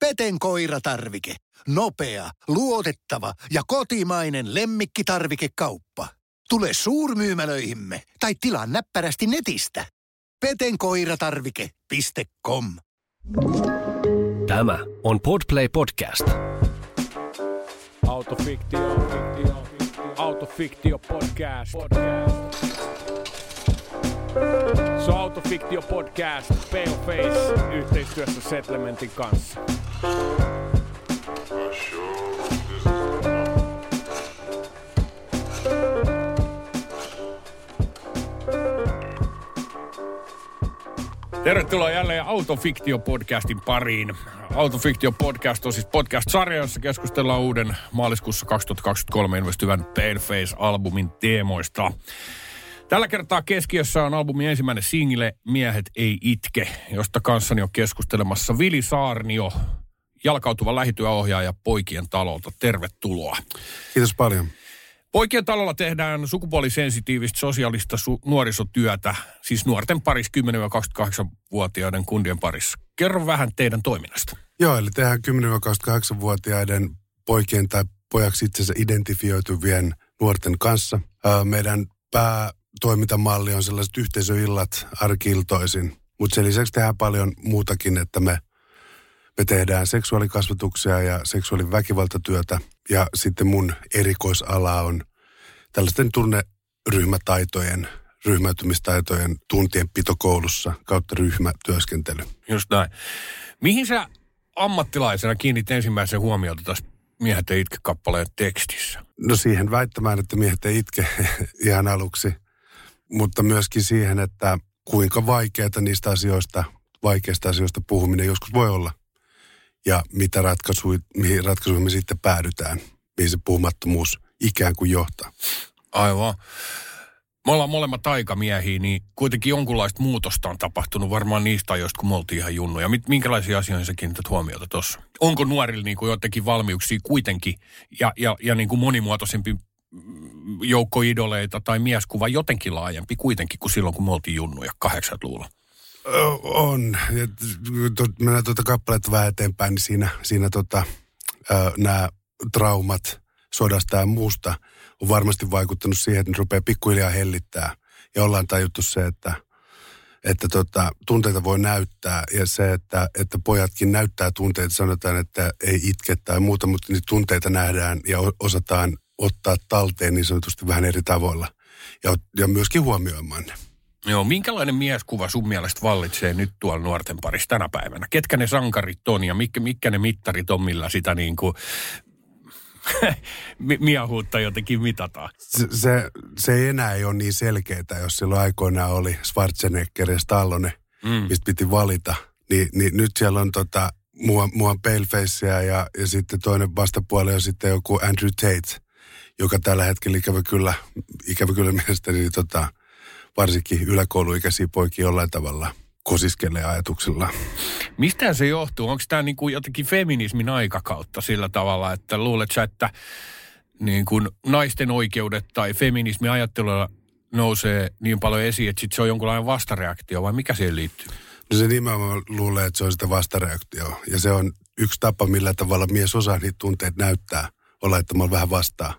Peten koiratarvike. Nopea, luotettava ja kotimainen lemmikkitarvikekauppa. Tule suurmyymälöihimme tai tilaa näppärästi netistä. petenkoiratarvike.com Tämä on Podplay Podcast. Autofiktio, fiktio, autofiktio podcast. podcast. Se on Autofiktio podcast, Pale Face, yhteistyössä Settlementin kanssa. Tervetuloa jälleen Autofiktio-podcastin pariin. Autofiktio-podcast on siis podcast-sarja, jossa keskustellaan uuden maaliskuussa 2023 ilmestyvän Paleface-albumin teemoista. Tällä kertaa keskiössä on albumin ensimmäinen single Miehet ei itke, josta kanssani on keskustelemassa Vili Saarnio, jalkautuva lähityöohjaaja Poikien talolta. Tervetuloa. Kiitos paljon. Poikien talolla tehdään sukupuolisensitiivistä sosiaalista su- nuorisotyötä, siis nuorten parissa 10-28-vuotiaiden kundien parissa. Kerro vähän teidän toiminnasta. Joo, eli tehdään 10-28-vuotiaiden poikien tai pojaksi itsensä identifioituvien nuorten kanssa. Ää, Meidän päätoimintamalli on sellaiset yhteisöillat arkiltoisin, mutta sen lisäksi tehdään paljon muutakin, että me, me tehdään seksuaalikasvatuksia ja seksuaaliväkivaltatyötä. Ja sitten mun erikoisala on tällaisten tunneryhmätaitojen, ryhmäytymistaitojen tuntien pitokoulussa kautta ryhmätyöskentely. Just näin. Mihin sä ammattilaisena kiinnit ensimmäisen huomiota tässä Miehet ei itke kappaleen tekstissä? No siihen väittämään, että miehet ei itke ihan aluksi, mutta myöskin siihen, että kuinka vaikeaa niistä asioista, vaikeista asioista puhuminen joskus voi olla. Ja mitä ratkaisuja, mihin ratkaisuihin me sitten päädytään, mihin se puhumattomuus ikään kuin johtaa. Aivan. Me ollaan molemmat aikamiehiä, niin kuitenkin jonkunlaista muutosta on tapahtunut varmaan niistä ajoista, kun me oltiin ihan junnuja. Minkälaisia asioita sä kiinnität huomiota tuossa? Onko nuorilla niin kuin jotenkin valmiuksia kuitenkin ja, ja, ja niin kuin monimuotoisempi joukko idoleita tai mieskuva jotenkin laajempi kuitenkin kuin silloin, kun me oltiin junnuja 80-luvulla? Ö, On. Mennään tuota kappaletta vähän eteenpäin, niin siinä, siinä tota, nämä traumat sodasta ja muusta on varmasti vaikuttanut siihen, että ne rupeaa pikkuhiljaa hellittää. Ja ollaan tajuttu se, että, että tota, tunteita voi näyttää ja se, että, että pojatkin näyttää tunteita, sanotaan, että ei itke tai muuta, mutta niitä tunteita nähdään ja osataan ottaa talteen niin sanotusti vähän eri tavoilla ja, ja myöskin huomioimaan ne. Joo, minkälainen mieskuva sun mielestä vallitsee nyt tuolla nuorten parissa tänä päivänä? Ketkä ne sankarit on ja mitkä, mitkä ne mittarit on, millä sitä niin kuin mi- miehuutta jotenkin mitataan? se, se, se enää ei ole niin selkeää, jos silloin aikoinaan oli Schwarzenegger ja Stallone, Mm. mistä piti valita. Niin, niin nyt siellä on tota, mua, mua Palefacea ja, ja sitten toinen vastapuoli on sitten joku Andrew Tate, joka tällä hetkellä ikävä kyllä, ikävä kyllä mielestäni niin tota, varsinkin yläkouluikäisiä poikia jollain tavalla kosiskelee ajatuksilla. Mistä se johtuu? Onko tämä niin kuin jotenkin feminismin aikakautta sillä tavalla, että luulet sä, että niin kuin naisten oikeudet tai feminismi ajattelulla nousee niin paljon esiin, että sit se on jonkunlainen vastareaktio vai mikä siihen liittyy? No se nimenomaan luulee, että se on sitä vastareaktioa. Ja se on yksi tapa, millä tavalla mies osaa niitä tunteita näyttää, olla laittamalla vähän vastaan.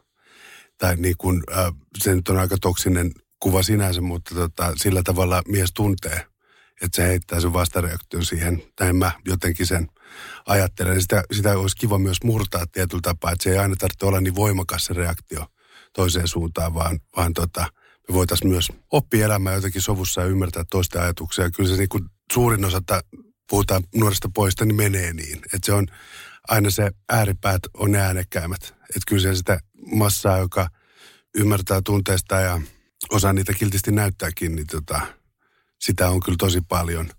Tai niin kuin, äh, se nyt on aika toksinen kuva sinänsä, mutta tota, sillä tavalla mies tuntee, että se heittää sen vastareaktion siihen. Näin mä jotenkin sen ajattelen. Sitä, sitä olisi kiva myös murtaa tietyllä tapaa, että se ei aina tarvitse olla niin voimakas se reaktio toiseen suuntaan, vaan, vaan tota, me voitaisiin myös oppia elämään jotenkin sovussa ja ymmärtää toisten ajatuksia. Kyllä se niin kuin suurin osa, että puhutaan nuorista poista, niin menee niin. Että se on aina se ääripäät on ne äänekkäimmät. Että kyllä se sitä massaa, joka ymmärtää tunteista ja osaa niitä kiltisti näyttääkin, niin tota, sitä on kyllä tosi paljon.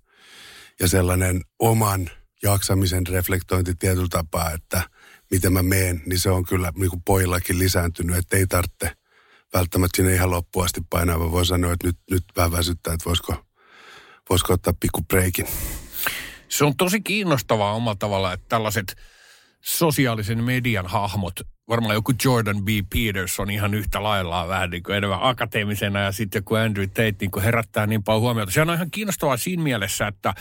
Ja sellainen oman jaksamisen reflektointi tietyllä tapaa, että miten mä meen, niin se on kyllä niin kuin pojillakin lisääntynyt, että ei tarvitse välttämättä sinne ihan loppuun asti painaa, vaan voi sanoa, että nyt, nyt vähän väsyttää, että voisiko, voisiko ottaa pikku breikin. Se on tosi kiinnostavaa omalla tavalla, että tällaiset sosiaalisen median hahmot varmaan joku Jordan B. Peterson ihan yhtä lailla vähän niin kuin enemmän akateemisena ja sitten joku Andrew Tate niin kuin herättää niin paljon huomiota. Se on ihan kiinnostavaa siinä mielessä, että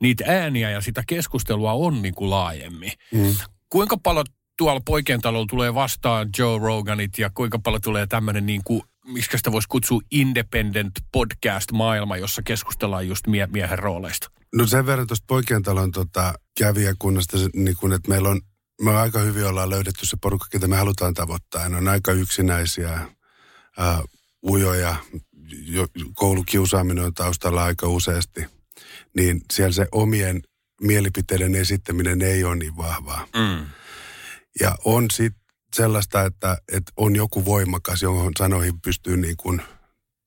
niitä ääniä ja sitä keskustelua on niin kuin laajemmin. Mm. Kuinka paljon tuolla poikien talolla tulee vastaan Joe Roganit ja kuinka paljon tulee tämmöinen niin kuin miksi sitä voisi kutsua independent podcast-maailma, jossa keskustellaan just mie- miehen rooleista? No sen verran tuosta poikien talon tota, kävijäkunnasta, niin kun, että meillä on, me aika hyvin ollaan löydetty se porukka, ketä me halutaan tavoittaa. Ne on aika yksinäisiä, ää, ujoja, jo, koulukiusaaminen on taustalla aika useasti. Niin siellä se omien mielipiteiden esittäminen ei ole niin vahvaa. Mm. Ja on sitten sellaista, että, että on joku voimakas, johon sanoihin pystyy niin kuin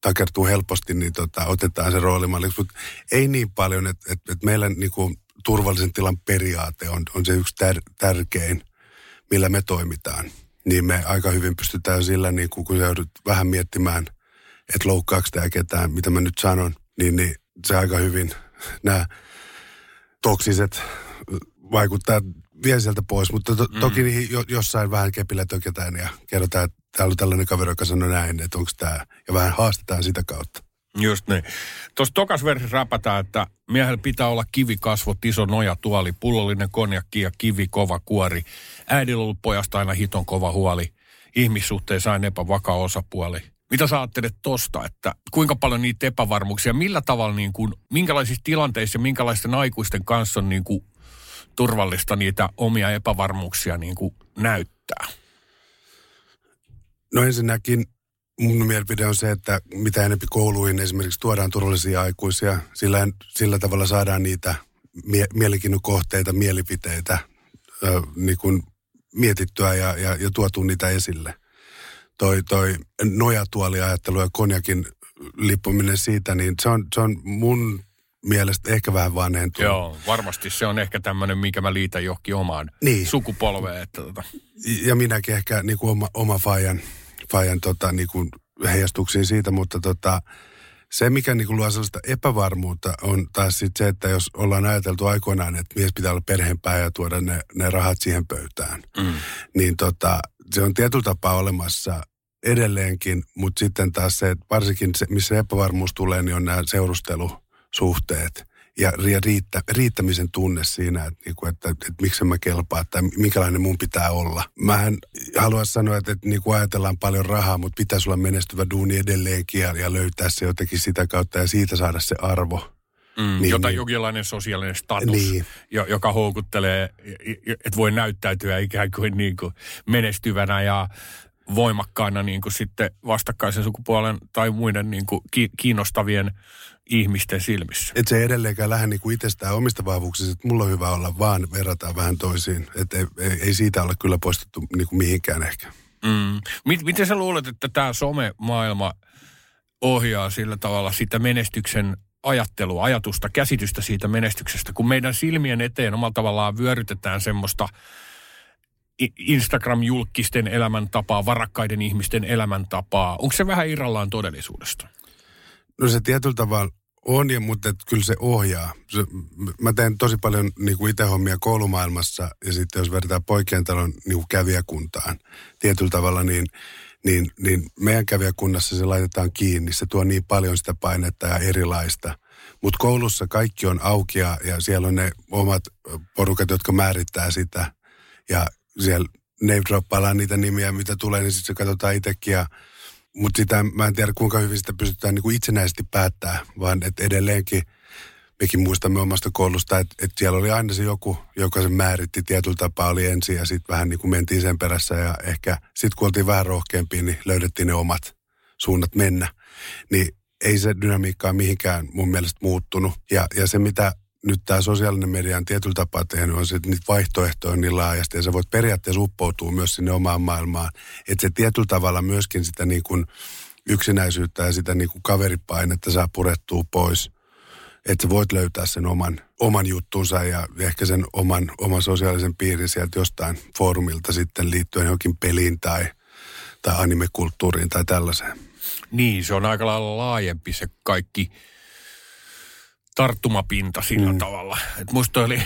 takertuu helposti, niin tota, otetaan se roolimalliksi. Mutta ei niin paljon, että, että, että meillä niin kuin turvallisen tilan periaate on, on se yksi tär, tärkein, millä me toimitaan. Niin me aika hyvin pystytään sillä, niin kuin, kun sä joudut vähän miettimään, että loukkaako tämä ketään, mitä mä nyt sanon, niin, niin se aika hyvin nämä toksiset vaikuttaa vie sieltä pois, mutta to, mm. toki niin jo, jossain vähän kepillä töketään ja kerrotaan, että täällä on tällainen kaveri, joka sanoi näin, että onko tämä, ja vähän haastetaan sitä kautta. Just niin. Tuossa tokas räpätään, että miehellä pitää olla kivikasvot, iso nojatuoli, pullollinen konjakki ja kivi kova kuori. Äidillä ollut pojasta aina hiton kova huoli. Ihmissuhteessa aina epävakaa osapuoli. Mitä sä ajattelet tosta, että kuinka paljon niitä epävarmuuksia, millä tavalla, niin kuin, minkälaisissa tilanteissa ja minkälaisten aikuisten kanssa on niin kuin turvallista niitä omia epävarmuuksia niin kuin näyttää? No ensinnäkin mun mielipide on se, että mitä enempi kouluihin esimerkiksi tuodaan turvallisia aikuisia, sillä, sillä tavalla saadaan niitä mie- mielenkiinnon kohteita, mielipiteitä ö, niin kuin mietittyä ja, ja, ja tuotu niitä esille. Toi, toi nojatuoliajattelu ja konjakin lippuminen siitä, niin se on, se on mun mielestä ehkä vähän vanhentunut. Joo, varmasti se on ehkä tämmöinen, mikä mä liitän johonkin omaan niin. sukupolveen. Että tota. Ja minäkin ehkä niin kuin oma, oma fajan, fajan tota, niin kuin heijastuksiin siitä, mutta tota, se, mikä niin kuin luo sellaista epävarmuutta, on taas sit se, että jos ollaan ajateltu aikoinaan, että mies pitää olla perheenpää ja tuoda ne, ne rahat siihen pöytään, mm. niin tota, se on tietyllä tapaa olemassa edelleenkin, mutta sitten taas se, että varsinkin se, missä epävarmuus tulee, niin on nämä seurustelu suhteet ja riittä, riittämisen tunne siinä, että, niin kuin, että, että, että miksi mä kelpaa tai minkälainen mun pitää olla. Mä en halua sanoa, että, että niin kuin ajatellaan paljon rahaa, mutta pitäisi olla menestyvä duuni edelleenkin ja, ja löytää se jotenkin sitä kautta ja siitä saada se arvo. Mm, niin, jota niin, jonkinlainen sosiaalinen status, niin. joka houkuttelee, että voi näyttäytyä ikään kuin, niin kuin menestyvänä ja voimakkaana niin kuin sitten vastakkaisen sukupuolen tai muiden niin kuin kiinnostavien ihmisten silmissä. Et se ei edelleenkään lähde niin kuin itsestään omista vahvuuksista, että mulla on hyvä olla, vaan verrataan vähän toisiin. Että ei, ei siitä ole kyllä poistettu niin kuin mihinkään ehkä. Mm. Miten sä luulet, että tämä some-maailma ohjaa sillä tavalla sitä menestyksen ajattelua, ajatusta, käsitystä siitä menestyksestä, kun meidän silmien eteen omalla tavallaan vyörytetään semmoista Instagram-julkisten elämäntapaa, varakkaiden ihmisten elämäntapaa. Onko se vähän irrallaan todellisuudesta? No se tietyllä tavalla on, ja, mutta et kyllä se ohjaa. Se, mä teen tosi paljon niin kuin itse hommia koulumaailmassa, ja sitten jos vertaa poikien talon niin kävijäkuntaan tietyllä tavalla, niin, niin, niin meidän kävijäkunnassa se laitetaan kiinni. Se tuo niin paljon sitä painetta ja erilaista. Mutta koulussa kaikki on auki ja siellä on ne omat porukat, jotka määrittää sitä. Ja siellä name niitä nimiä, mitä tulee, niin sitten se katsotaan itsekin ja mutta sitä mä en tiedä, kuinka hyvin sitä pystytään niin kuin itsenäisesti päättää, vaan että edelleenkin mekin muistamme omasta koulusta, että, että siellä oli aina se joku, joka sen määritti tietyllä tapaa oli ensin ja sitten vähän niin kuin mentiin sen perässä ja ehkä sitten kun oltiin vähän rohkeampia, niin löydettiin ne omat suunnat mennä. Niin ei se dynamiikka mihinkään mun mielestä muuttunut. Ja, ja se, mitä nyt tämä sosiaalinen media on tietyllä tapaa tehnyt, on se, että niitä vaihtoehtoja on niin laajasti ja sä voit periaatteessa uppoutua myös sinne omaan maailmaan. Että se tietyllä tavalla myöskin sitä niin kuin yksinäisyyttä ja sitä niin kuin kaveripainetta saa purettua pois. Että sä voit löytää sen oman, oman juttunsa ja ehkä sen oman, oman sosiaalisen piirin sieltä jostain foorumilta sitten liittyen johonkin peliin tai, tai animekulttuuriin tai tällaiseen. Niin, se on aika lailla laajempi se kaikki tarttumapinta sillä mm. tavalla. Et musta oli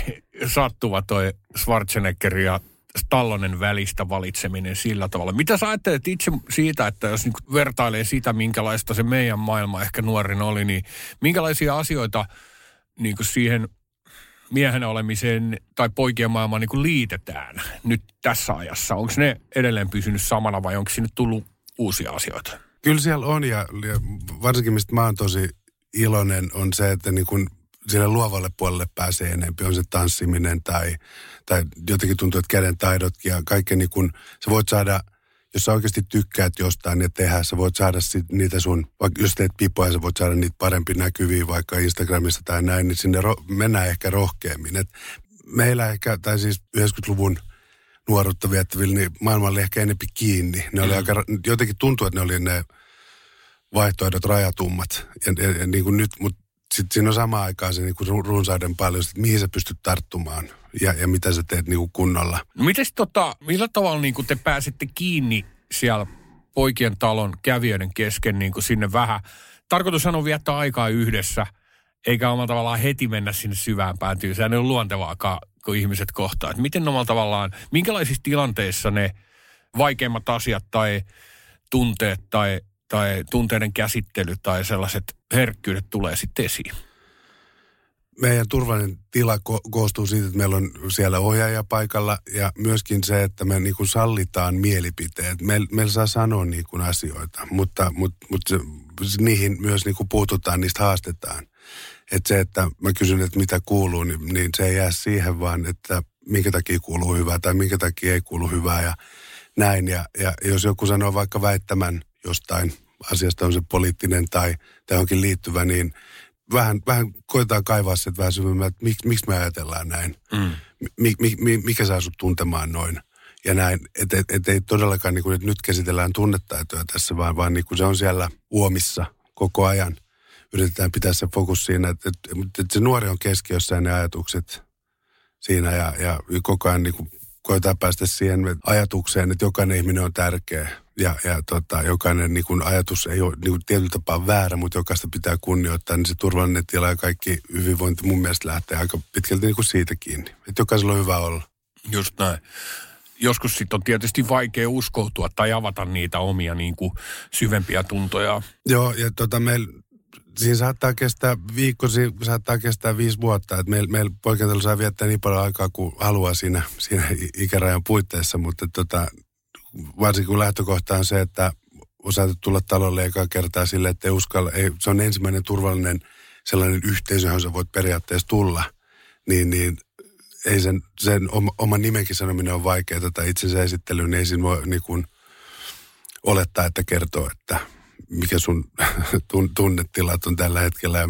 sattuva toi Schwarzenegger ja Stallonen välistä valitseminen sillä tavalla. Mitä sä ajattelet itse siitä, että jos niin vertailee sitä, minkälaista se meidän maailma ehkä nuorin oli, niin minkälaisia asioita niin siihen miehen olemiseen tai poikien maailmaan niin liitetään nyt tässä ajassa? Onko ne edelleen pysynyt samana vai onko sinne tullut uusia asioita? Kyllä siellä on ja, ja varsinkin mistä mä oon tosi iloinen on se, että niin kun sille luovalle puolelle pääsee enemmän, on se tanssiminen tai, tai jotenkin tuntuu, että käden taidotkin ja kaikki niin kun, sä voit saada, jos sä oikeasti tykkäät jostain ja tehdä, sä voit saada sit niitä sun, vaikka jos teet pipoja, sä voit saada niitä parempi näkyviä vaikka Instagramissa tai näin, niin sinne ro, mennään ehkä rohkeammin. Et meillä ehkä, tai siis 90-luvun nuoruutta viettävillä, niin maailma oli ehkä enempi kiinni. Ne oli mm. aika, jotenkin tuntuu, että ne oli ne vaihtoehdot rajatummat. Ja, ja, ja niin kuin nyt, mutta sitten siinä on sama aikaan se niin kuin runsaiden paljon, että mihin sä pystyt tarttumaan ja, ja mitä sä teet niin kuin kunnolla. No mites tota, millä tavalla niin kuin te pääsitte kiinni siellä poikien talon kävijöiden kesken niin kuin sinne vähän? Tarkoitus on viettää aikaa yhdessä, eikä omalla tavallaan heti mennä sinne syvään päätyyn. Sehän ei ole luontevaakaan, kun ihmiset kohtaa. Et miten omalla tavallaan, minkälaisissa tilanteissa ne vaikeimmat asiat tai tunteet tai tai tunteiden käsittely tai sellaiset herkkyydet tulee sitten esiin? Meidän turvallinen tila ko- koostuu siitä, että meillä on siellä ohjaaja paikalla ja myöskin se, että me niin sallitaan mielipiteet. Meillä meil saa sanoa niin asioita, mutta, mutta, mutta se, niihin myös niin puututaan, niistä haastetaan. Että se, että mä kysyn, että mitä kuuluu, niin, niin se ei jää siihen vaan, että minkä takia kuuluu hyvää tai minkä takia ei kuulu hyvää ja näin. Ja, ja jos joku sanoo vaikka väittämän jostain asiasta on se poliittinen tai johonkin liittyvä, niin vähän, vähän koetaan kaivaa se vähän syvemmän, että miksi, miksi me ajatellaan näin. Mm. Mi, mi, mi, mikä saa sut tuntemaan noin. Ja näin, että et, et ei todellakaan niin kuin, että nyt käsitellään tunnetaitoja tässä, vaan, vaan niin kuin se on siellä uomissa koko ajan. Yritetään pitää se fokus siinä, että, että, että se nuori on keskiössä ja ne ajatukset siinä ja, ja koko ajan niin kuin koetaan päästä siihen ajatukseen, että jokainen ihminen on tärkeä ja, ja tota, jokainen niin kun ajatus ei ole niin kun tietyllä tapaa väärä, mutta jokaista pitää kunnioittaa, niin se turvallinen tila ja kaikki hyvinvointi mun mielestä lähtee aika pitkälti niin kuin siitä kiinni. Että jokaisella on hyvä olla. Just näin. Joskus sitten on tietysti vaikea uskoutua tai avata niitä omia niin kuin syvempiä tuntoja. Joo, ja tota, meillä siinä saattaa kestää viikko, siinä saattaa kestää viisi vuotta. Että meillä meil poikentelu saa viettää niin paljon aikaa kuin haluaa siinä, siinä ikärajan puitteissa, mutta tota, varsinkin kun lähtökohta on se, että osaat tulla talolle eka kertaa sille, että ei uskalla, ei, se on ensimmäinen turvallinen sellainen yhteisö, johon sä voit periaatteessa tulla, niin, niin ei sen, sen oma, oman nimenkin sanominen on vaikeaa tai itsensä esittely, niin ei siinä voi niin kuin olettaa, että kertoo, että mikä sun tunnetilat on tällä hetkellä ja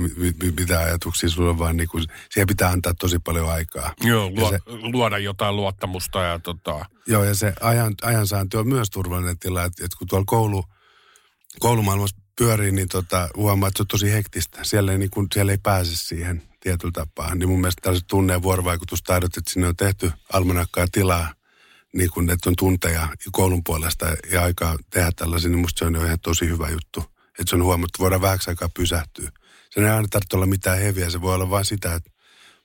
mitä ajatuksia sulla on, vaan niin kuin, siihen pitää antaa tosi paljon aikaa. Joo, luo, se, luoda jotain luottamusta ja tota... Joo, ja se ajan, ajansaanti on myös turvallinen tila, että, että kun tuolla koulu, koulumaailmassa pyörii, niin tota, huomaa, että se on tosi hektistä. Siellä ei, niin kuin, siellä ei pääse siihen tietyllä tapaa. Niin mun mielestä tällaiset tunne- ja vuorovaikutustaidot, että sinne on tehty almanakkaa tilaa – niin kun, että on tunteja koulun puolesta ja aikaa tehdä tällaisia, niin musta se on jo ihan tosi hyvä juttu. Että se on huomattu, että voidaan vähäksi aikaa pysähtyä. Se ei aina tarvitse olla mitään heviä, se voi olla vain sitä, että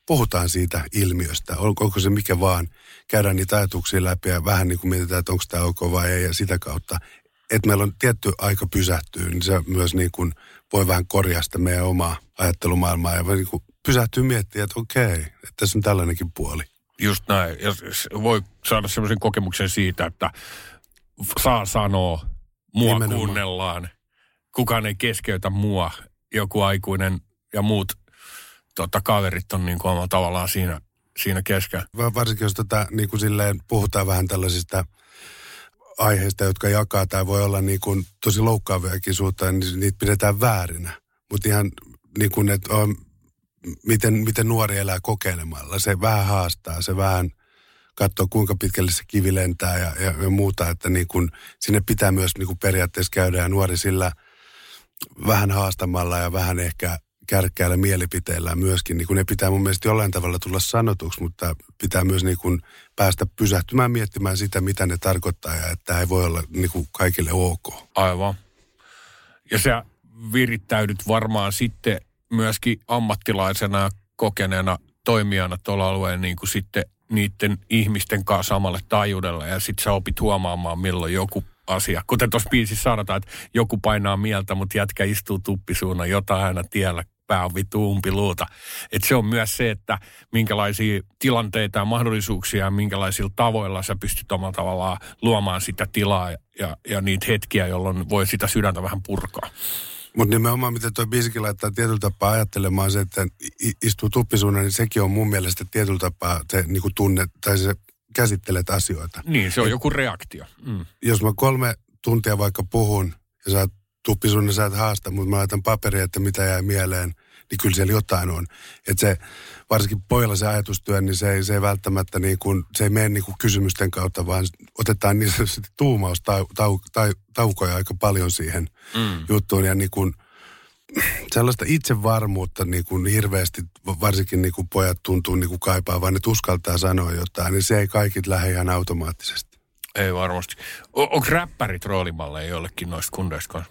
puhutaan siitä ilmiöstä, onko se mikä vaan, käydään niitä ajatuksia läpi ja vähän niin kuin mietitään, että onko tämä ok vai ei ja sitä kautta. Että meillä on tietty aika pysähtyä, niin se myös niin kuin voi vähän korjaa sitä meidän omaa ajattelumaailmaa ja niin kuin pysähtyä miettiä, että okei, että tässä on tällainenkin puoli. Just näin. Ja voi saada semmoisen kokemuksen siitä, että saa sanoa, mua Nimenomaan. kuunnellaan. Kukaan ei keskeytä mua. Joku aikuinen ja muut tota, kaverit on niin kuin omalla tavallaan siinä, siinä kesken. Varsinkin jos tota, niin kuin silleen puhutaan vähän tällaisista aiheista, jotka jakaa tai voi olla niin kuin tosi loukkaaviakin suhteen, niin niitä pidetään väärinä. Mutta ihan niin kuin, että on miten, miten nuori elää kokeilemalla. Se vähän haastaa, se vähän katsoo kuinka pitkälle se kivi lentää ja, ja, ja muuta, että niin kun, sinne pitää myös niin kun periaatteessa käydä ja nuori sillä vähän haastamalla ja vähän ehkä kärkkäällä mielipiteillä myöskin, niin kun ne pitää mun mielestä jollain tavalla tulla sanotuksi, mutta pitää myös niin kun päästä pysähtymään miettimään sitä, mitä ne tarkoittaa ja että ei voi olla niin kun kaikille ok. Aivan. Ja sä virittäydyt varmaan sitten myöskin ammattilaisena kokeneena toimijana tuolla alueella niin kuin sitten niiden ihmisten kanssa samalle taajuudelle ja sitten sä opit huomaamaan, milloin joku asia. Kuten tuossa biisissä sanotaan, että joku painaa mieltä, mutta jätkä istuu tuppisuuna jotain aina tiellä pää on vittu umpiluuta. Et se on myös se, että minkälaisia tilanteita ja mahdollisuuksia ja minkälaisilla tavoilla sä pystyt omalla tavallaan luomaan sitä tilaa ja, ja niitä hetkiä, jolloin voi sitä sydäntä vähän purkaa. Mutta nimenomaan, mitä tuo biisikin laittaa tietyllä tapaa ajattelemaan se, että istuu tuppisuuna, niin sekin on mun mielestä tietyllä tapaa se niin kuin tunne, tai se käsittelet asioita. Niin, se on Et, joku reaktio. Mm. Jos mä kolme tuntia vaikka puhun, ja sä tuppisuunnan sä et haasta, mutta mä laitan paperia, että mitä jää mieleen, niin kyllä siellä jotain on. Että se, varsinkin pojalla se ajatustyö, niin se ei, se ei välttämättä niin kuin, se ei mene niin kuin kysymysten kautta, vaan otetaan niin sanotusti tuumaus tau, tau, tau, taukoja aika paljon siihen mm. juttuun. Ja niin kuin, sellaista itsevarmuutta niin kuin hirveästi, varsinkin niin kuin pojat tuntuu niin kuin kaipaavan, että uskaltaa sanoa jotain, niin se ei kaikit lähde ihan automaattisesti. Ei varmasti. O- onko räppärit roolimalleja jollekin noista kundeista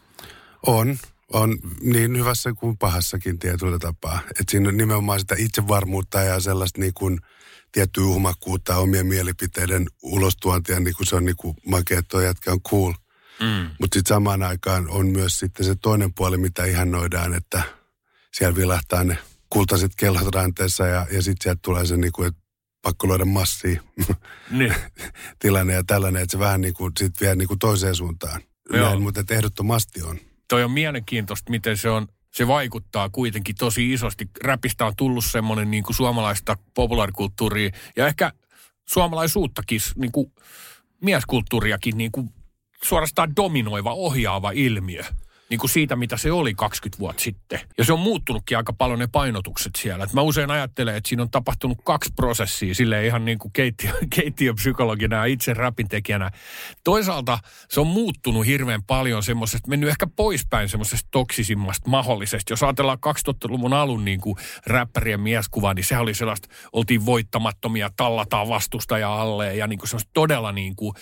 On, on niin hyvässä kuin pahassakin tietyllä tapaa. Että siinä on nimenomaan sitä itsevarmuutta ja sellaista niin kuin tiettyä uhmakkuutta, omien mielipiteiden ulostuontia, niin kuin se on niin kuin makea, että jätkä on cool. Mm. Mutta sitten samaan aikaan on myös sitten se toinen puoli, mitä ihannoidaan, että siellä vilahtaa ne kultaiset kellot ranteessa ja, ja sitten sieltä tulee se niin kuin, että pakko luoda massia niin. tilanne ja tällainen, että se vähän niin kuin sit vie niin kuin toiseen suuntaan. Näin, mutta ehdottomasti on toi on mielenkiintoista, miten se on se vaikuttaa kuitenkin tosi isosti. Räpistä on tullut semmoinen niin kuin suomalaista populaarikulttuuria ja ehkä suomalaisuuttakin, niin kuin mieskulttuuriakin niin kuin suorastaan dominoiva, ohjaava ilmiö niin kuin siitä, mitä se oli 20 vuotta sitten. Ja se on muuttunutkin aika paljon ne painotukset siellä. Et mä usein ajattelen, että siinä on tapahtunut kaksi prosessia, sille ihan niin kuin keittiö, keittiöpsykologina ja itse tekijänä. Toisaalta se on muuttunut hirveän paljon semmoisesta, mennyt ehkä poispäin semmoisesta toksisimmasta mahdollisesta. Jos ajatellaan 2000-luvun alun niin kuin räppärien mieskuvaa, niin se oli sellaista, oltiin voittamattomia, tallataan vastustaja alle ja niin kuin semmoista todella niin kuin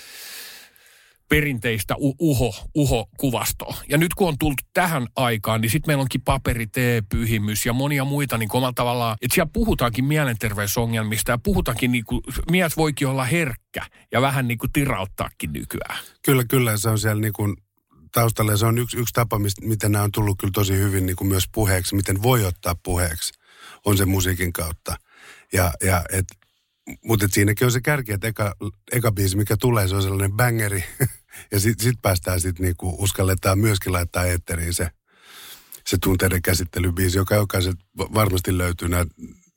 perinteistä uho, uho-kuvastoa. Ja nyt kun on tultu tähän aikaan, niin sitten meillä onkin paperi, pyhimys ja monia muita niin omalla tavallaan, että siellä puhutaankin mielenterveysongelmista ja puhutaankin, niin kuin, mies voikin olla herkkä ja vähän niin kuin tirauttaakin nykyään. Kyllä, kyllä, se on siellä niin kuin taustalla se on yksi, yksi tapa, mistä, miten nämä on tullut kyllä tosi hyvin niin kuin myös puheeksi, miten voi ottaa puheeksi, on se musiikin kautta. Ja, ja et mutta siinäkin on se kärki, että eka, eka biisi, mikä tulee, se on sellainen bangeri. ja sitten sit päästään sitten niinku, uskalletaan myöskin laittaa eetteriin se, se tunteiden käsittelybiisi, joka jokaiselta varmasti löytyy näitä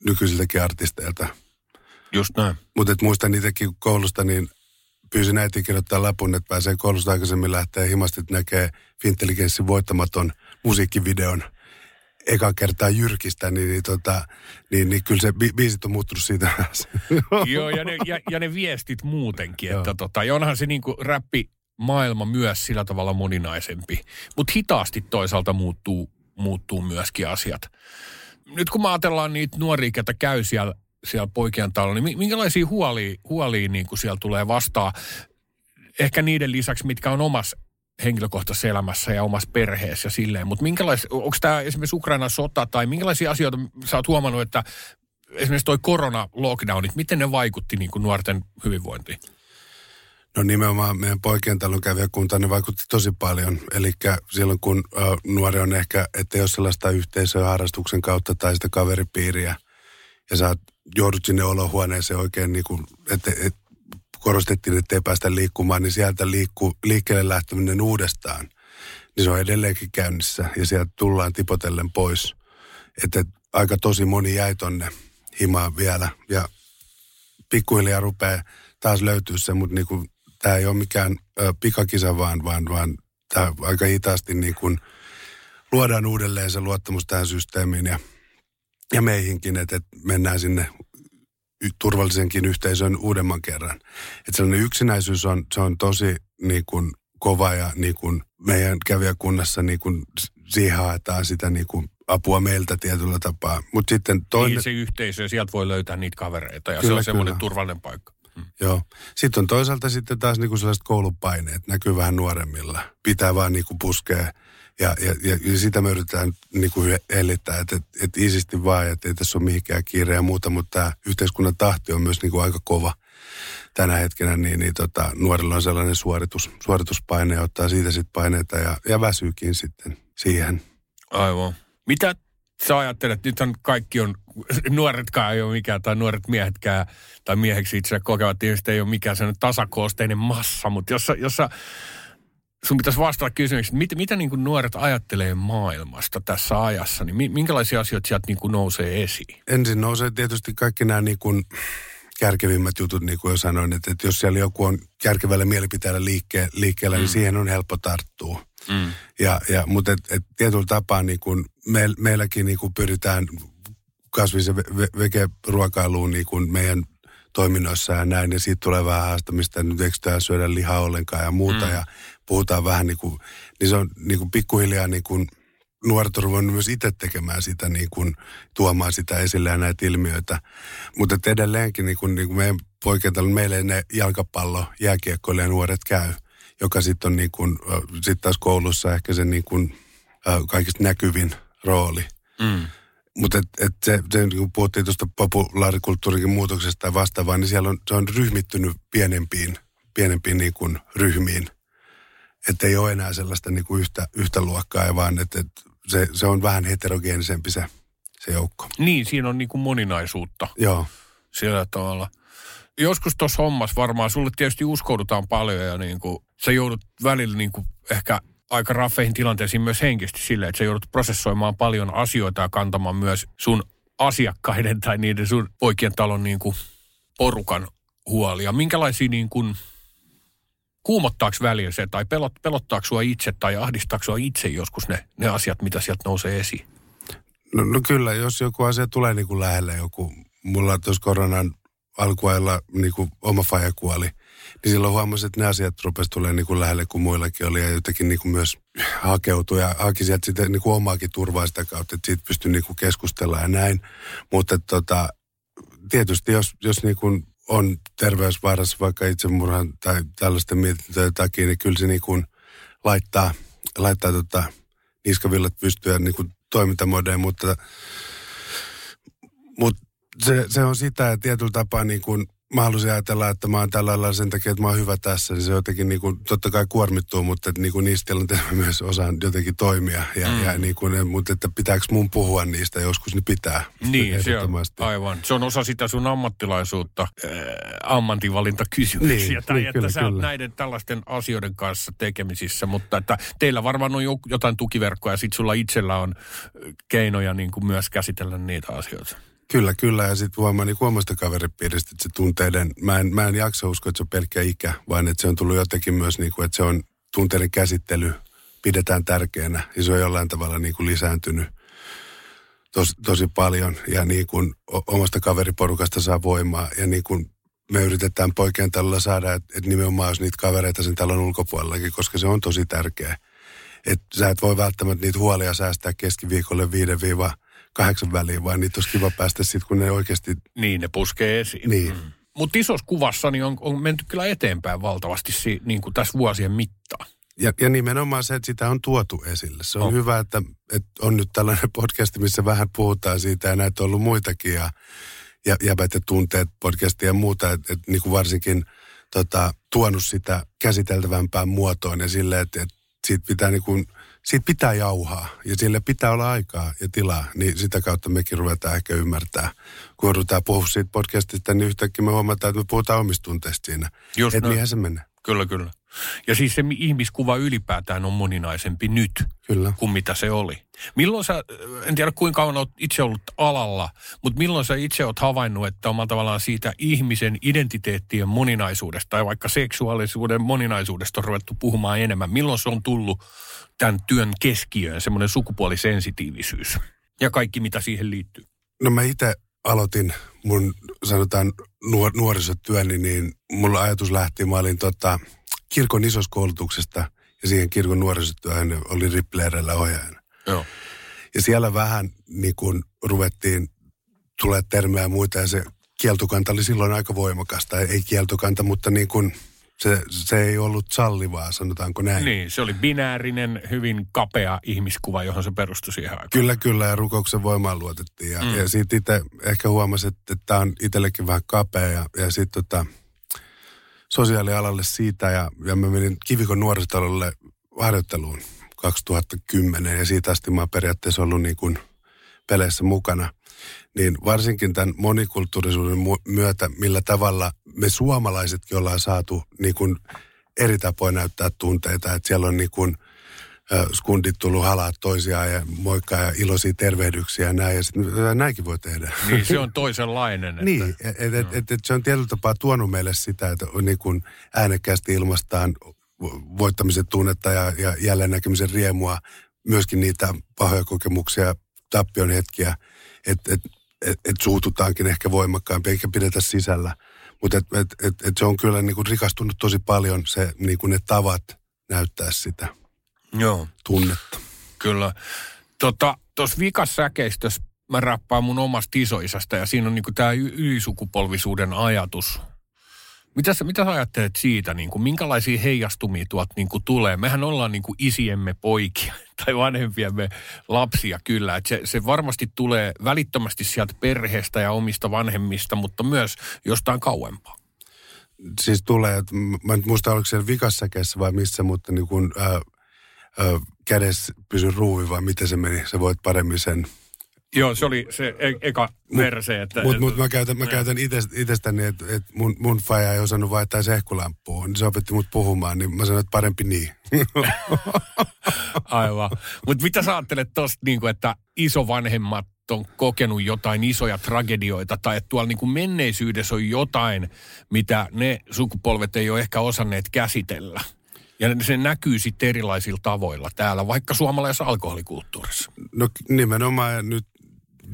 nykyisiltäkin artisteilta. Just näin. Mutta muistan niitäkin koulusta, niin pyysin äiti kirjoittaa lapun, että pääsee koulusta aikaisemmin lähteä himasti, että näkee Fintelligenssin voittamaton musiikkivideon – eka kertaa jyrkistä, niin, niin, tota, niin, niin kyllä se bi- biisit on muuttunut siitä. Joo, ja ne, ja, ja ne viestit muutenkin, että tota, ja onhan se niinku räppi maailma myös sillä tavalla moninaisempi. Mutta hitaasti toisaalta muuttuu, muuttuu myöskin asiat. Nyt kun mä ajatellaan niitä nuoria, ketä käy siellä, siellä poikien talolla, niin minkälaisia huolia, huolia niin kuin siellä tulee vastaan? Ehkä niiden lisäksi, mitkä on omassa henkilökohtaisessa elämässä ja omassa perheessä ja silleen. Mutta onko tämä esimerkiksi Ukrainan sota tai minkälaisia asioita sä oot huomannut, että esimerkiksi toi korona-lockdownit, miten ne vaikutti niin kuin nuorten hyvinvointiin? No nimenomaan meidän poikien talon kävijäkunta, ne vaikutti tosi paljon. Eli silloin kun uh, nuori on ehkä, että jos sellaista yhteisöä harrastuksen kautta tai sitä kaveripiiriä, ja sä joudut sinne olohuoneeseen oikein niin kuin, että et, korostettiin, että ei päästä liikkumaan, niin sieltä liikku, liikkeelle lähteminen uudestaan, niin se on edelleenkin käynnissä ja sieltä tullaan tipotellen pois. Että aika tosi moni jäi tonne himaan vielä ja pikkuhiljaa rupeaa taas löytyä se, mutta niin tämä ei ole mikään ö, pikakisa, vaan, vaan, vaan tämä aika hitaasti niin kuin luodaan uudelleen se luottamus tähän systeemiin ja, ja meihinkin, että, että mennään sinne turvallisenkin yhteisön uudemman kerran. Että sellainen yksinäisyys on, se on tosi niin kuin kova ja niin kuin meidän kävijäkunnassa niin kuin siihen haetaan sitä niin kuin apua meiltä tietyllä tapaa. Mutta sitten toinen... Niin se yhteisö sieltä voi löytää niitä kavereita ja kyllä, se on semmoinen turvallinen paikka. Hmm. Joo. Sitten on toisaalta sitten taas niin kuin sellaiset koulupaineet, näkyy vähän nuoremmilla. Pitää vaan niin kuin puskea Ja, ja, ja, ja sitä me yritetään niin kuin hellittää, että, että, että isisti vaan, että ei tässä ole mihinkään kiire ja muuta, mutta tämä yhteiskunnan tahti on myös niin kuin aika kova tänä hetkenä, niin, niin tota, nuorilla on sellainen suoritus, suorituspaine ja ottaa siitä sitten paineita ja, ja väsyykin sitten siihen. Aivan. Mitä sä ajattelet, nythän kaikki on, nuoretkaan ei ole mikään, tai nuoret miehetkään, tai mieheksi itse kokevat tietysti ei ole mikään sellainen tasakoosteinen massa, mutta jos, jos sä, sun pitäisi vastata kysymykseen, mitä, mitä niin kuin nuoret ajattelee maailmasta tässä ajassa, niin minkälaisia asioita sieltä niin kuin nousee esiin? Ensin nousee tietysti kaikki nämä niin kuin kärkevimmät jutut, niin kuin jo sanoin, että, että jos siellä joku on kärkevällä mielipiteellä liikke, liikkeellä, niin mm. niin siihen on helppo tarttua. Mm. Ja, ja, mutta et, et tietyllä tapaa niin kun me, meilläkin niin kun pyritään kasvis- ja vegeruokailuun niin kun meidän toiminnoissa ja näin, ja siitä tulee vähän haastamista, että nyt eikö syödä lihaa ollenkaan ja muuta, mm. ja puhutaan vähän niin kuin, niin se on niin kuin pikkuhiljaa niin kuin, nuoret on ruvennut myös itse tekemään sitä, niin kuin, tuomaan sitä esille ja näitä ilmiöitä. Mutta edelleenkin niin kuin, niin kuin meidän poikien meille ne jalkapallo, jääkiekkoille ja nuoret käy, joka sitten on niin kuin, sit taas koulussa ehkä se niin kuin, kaikista näkyvin rooli. Mm. Mutta et, et se, se niin kun puhuttiin tuosta populaarikulttuurikin muutoksesta ja vastaavaa, niin siellä on, se on ryhmittynyt pienempiin, pienempiin niin kuin ryhmiin. Että ei ole enää sellaista niin kuin yhtä, yhtä luokkaa, vaan että et se, se on vähän heterogeenisempi se, se joukko. Niin, siinä on niin kuin moninaisuutta. Joo. Sillä tavalla. Joskus tuossa hommassa varmaan, sulle tietysti uskoudutaan paljon ja niin kuin, sä joudut välillä niin kuin ehkä aika raffeihin tilanteisiin myös henkisesti silleen, että sä joudut prosessoimaan paljon asioita ja kantamaan myös sun asiakkaiden tai niiden sun poikien talon niin kuin porukan huolia. Minkälaisia niin kuin, kuumottaako välillä se tai pelot, pelottaako sua itse tai ahdistaako sua itse joskus ne, ne asiat, mitä sieltä nousee esiin? No, no kyllä, jos joku asia tulee niin kuin lähelle joku, mulla tuossa koronan alkuajalla niin kuin oma faija kuoli, niin silloin huomasin, että ne asiat rupesivat tulemaan niin kuin lähelle kuin muillakin oli ja jotenkin niin kuin myös hakeutui ja haki sieltä sitten niin kuin omaakin turvaa sitä kautta, että siitä pystyi niin kuin keskustella ja näin. Mutta tota, tietysti jos, jos niin kuin on terveysvaarassa vaikka itsemurhan tai tällaisten mietintöjen takia, niin kyllä se niin kuin laittaa, laittaa tota niskavillat pystyä niin kuin toimintamodeen, mutta, mutta se, se, on sitä, että tietyllä tapaa niin kuin mä halusin ajatella, että mä oon tällä lailla sen takia, että mä oon hyvä tässä, niin se jotenkin niin kuin, totta kai kuormittuu, mutta että niin kuin niistä tilanteissa mä myös osaan jotenkin toimia. Ja, mm. ja niin kuin, mutta että pitääkö mun puhua niistä joskus, niin pitää. Niin, se on, aivan. Se on osa sitä sun ammattilaisuutta, äh, ammatinvalintakysymyksiä, niin, tai niin, että kyllä, sä oot näiden tällaisten asioiden kanssa tekemisissä, mutta että teillä varmaan on jotain tukiverkkoja, ja sit sulla itsellä on keinoja niin kuin myös käsitellä niitä asioita. Kyllä, kyllä. Ja sitten huomaa niin omasta kaveripiiristä, että se tunteiden, mä en, mä en jaksa uskoa, että se on pelkkä ikä, vaan että se on tullut jotenkin myös, niin kuin, että se on tunteiden käsittely pidetään tärkeänä. Ja se on jollain tavalla niin kuin lisääntynyt tos, tosi paljon. Ja niin kuin omasta kaveriporukasta saa voimaa. Ja niin kuin me yritetään poikien talolla saada, että, että nimenomaan olisi niitä kavereita sen talon ulkopuolellakin, koska se on tosi tärkeä. Että sä et voi välttämättä niitä huolia säästää keskiviikolle 5 kahdeksan väliin, vaan niitä olisi kiva päästä sitten, kun ne oikeasti... Niin, ne puskee esiin. Niin. Mm. Mutta isossa kuvassa niin on, on menty kyllä eteenpäin valtavasti si, niin kuin tässä vuosien mittaan. Ja, ja nimenomaan se, että sitä on tuotu esille. Se on oh. hyvä, että, että on nyt tällainen podcast, missä vähän puhutaan siitä ja näitä on ollut muitakin ja, ja jäbät ja tunteet podcastia ja muuta, että, että niin kuin varsinkin tota, tuonut sitä käsiteltävämpään muotoon ja silleen, että, että siitä pitää niin kuin – siitä pitää jauhaa ja sille pitää olla aikaa ja tilaa, niin sitä kautta mekin ruvetaan ehkä ymmärtää. Kun ruvetaan puhua siitä podcastista, niin yhtäkkiä me huomataan, että me puhutaan omistunteista siinä. Just että niinhän se menee. Kyllä, kyllä. Ja siis se ihmiskuva ylipäätään on moninaisempi nyt Kyllä. kuin mitä se oli. Milloin sä, en tiedä kuinka kauan olet itse ollut alalla, mutta milloin sä itse olet havainnut, että omalla tavallaan siitä ihmisen identiteettien moninaisuudesta tai vaikka seksuaalisuuden moninaisuudesta on ruvettu puhumaan enemmän. Milloin se on tullut tämän työn keskiöön, semmoinen sukupuolisensitiivisyys ja kaikki, mitä siihen liittyy? No mä itse aloitin mun, sanotaan, nuor- nuorisotyöni, niin mulla ajatus lähti, mä olin tota, kirkon isoskoulutuksesta ja siihen kirkon nuorisotyöhön oli Rippleerellä ohjaajana. Joo. Ja siellä vähän niin kun ruvettiin tulee termejä ja muita ja se kieltokanta oli silloin aika voimakasta. Ei kieltokanta, mutta niin kun se, se ei ollut sallivaa, sanotaanko näin. Niin, se oli binäärinen, hyvin kapea ihmiskuva, johon se perustui siihen aikaan. Kyllä, kyllä, ja rukouksen voimaan luotettiin. Ja, mm. ja siitä itse ehkä huomasin, että tämä on itsellekin vähän kapea, ja, ja sitten tota, sosiaalialalle siitä, ja, ja mä menin Kivikon nuorisotalolle harjoitteluun 2010, ja siitä asti mä oon periaatteessa ollut niin kuin peleissä mukana. Niin varsinkin tämän monikulttuurisuuden myötä, millä tavalla me suomalaisetkin ollaan saatu niin kuin eri tapoja näyttää tunteita, että siellä on niin kuin, skundit tullut halaa toisiaan ja moikkaa ja iloisia tervehdyksiä ja näin. Ja sit, näinkin voi tehdä. Niin, se on toisenlainen. Että... niin, että et, et, et, et se on tietyllä tapaa tuonut meille sitä, että niin kuin äänekkäästi ilmastaan voittamisen tunnetta ja, ja jälleen näkemisen riemua, myöskin niitä pahoja kokemuksia, tappion hetkiä, että et, et, et suututaankin ehkä voimakkaampi eikä pidetä sisällä. Mutta et, et, et, et se on kyllä niin kuin rikastunut tosi paljon se, niin kuin ne tavat näyttää sitä Joo. tunnetta. Kyllä. Tuossa tota, vikassäkeistössä mä rappaan mun omasta isoisästä ja siinä on niinku tämä ylisukupolvisuuden ajatus mitä sä, mitä sä ajattelet siitä, niin kuin, minkälaisia heijastumia tuolta niin kuin tulee? Mehän ollaan niin kuin isiemme poikia tai vanhempiemme lapsia kyllä. Että se, se varmasti tulee välittömästi sieltä perheestä ja omista vanhemmista, mutta myös jostain kauempaa. Siis tulee, että mä en muista oliko siellä vikassäkeessä vai missä, mutta niin kuin, ää, ää, kädessä pysy ruuvi vai miten se meni, sä voit paremmin sen Joo, se oli se e- eka verse. Että, Mutta mut mä käytän, mä käytän itsestäni, että et mun, mun faija ei osannut vaihtaa sehkulamppua. Niin se opetti mut puhumaan, niin mä sanoin, että parempi niin. Aivan. Mutta mitä sä ajattelet tosta, niin kuin, että isovanhemmat on kokenut jotain isoja tragedioita tai että tuolla niin kuin menneisyydessä on jotain, mitä ne sukupolvet ei ole ehkä osanneet käsitellä? Ja se näkyy sitten erilaisilla tavoilla täällä, vaikka suomalaisessa alkoholikulttuurissa. No nimenomaan nyt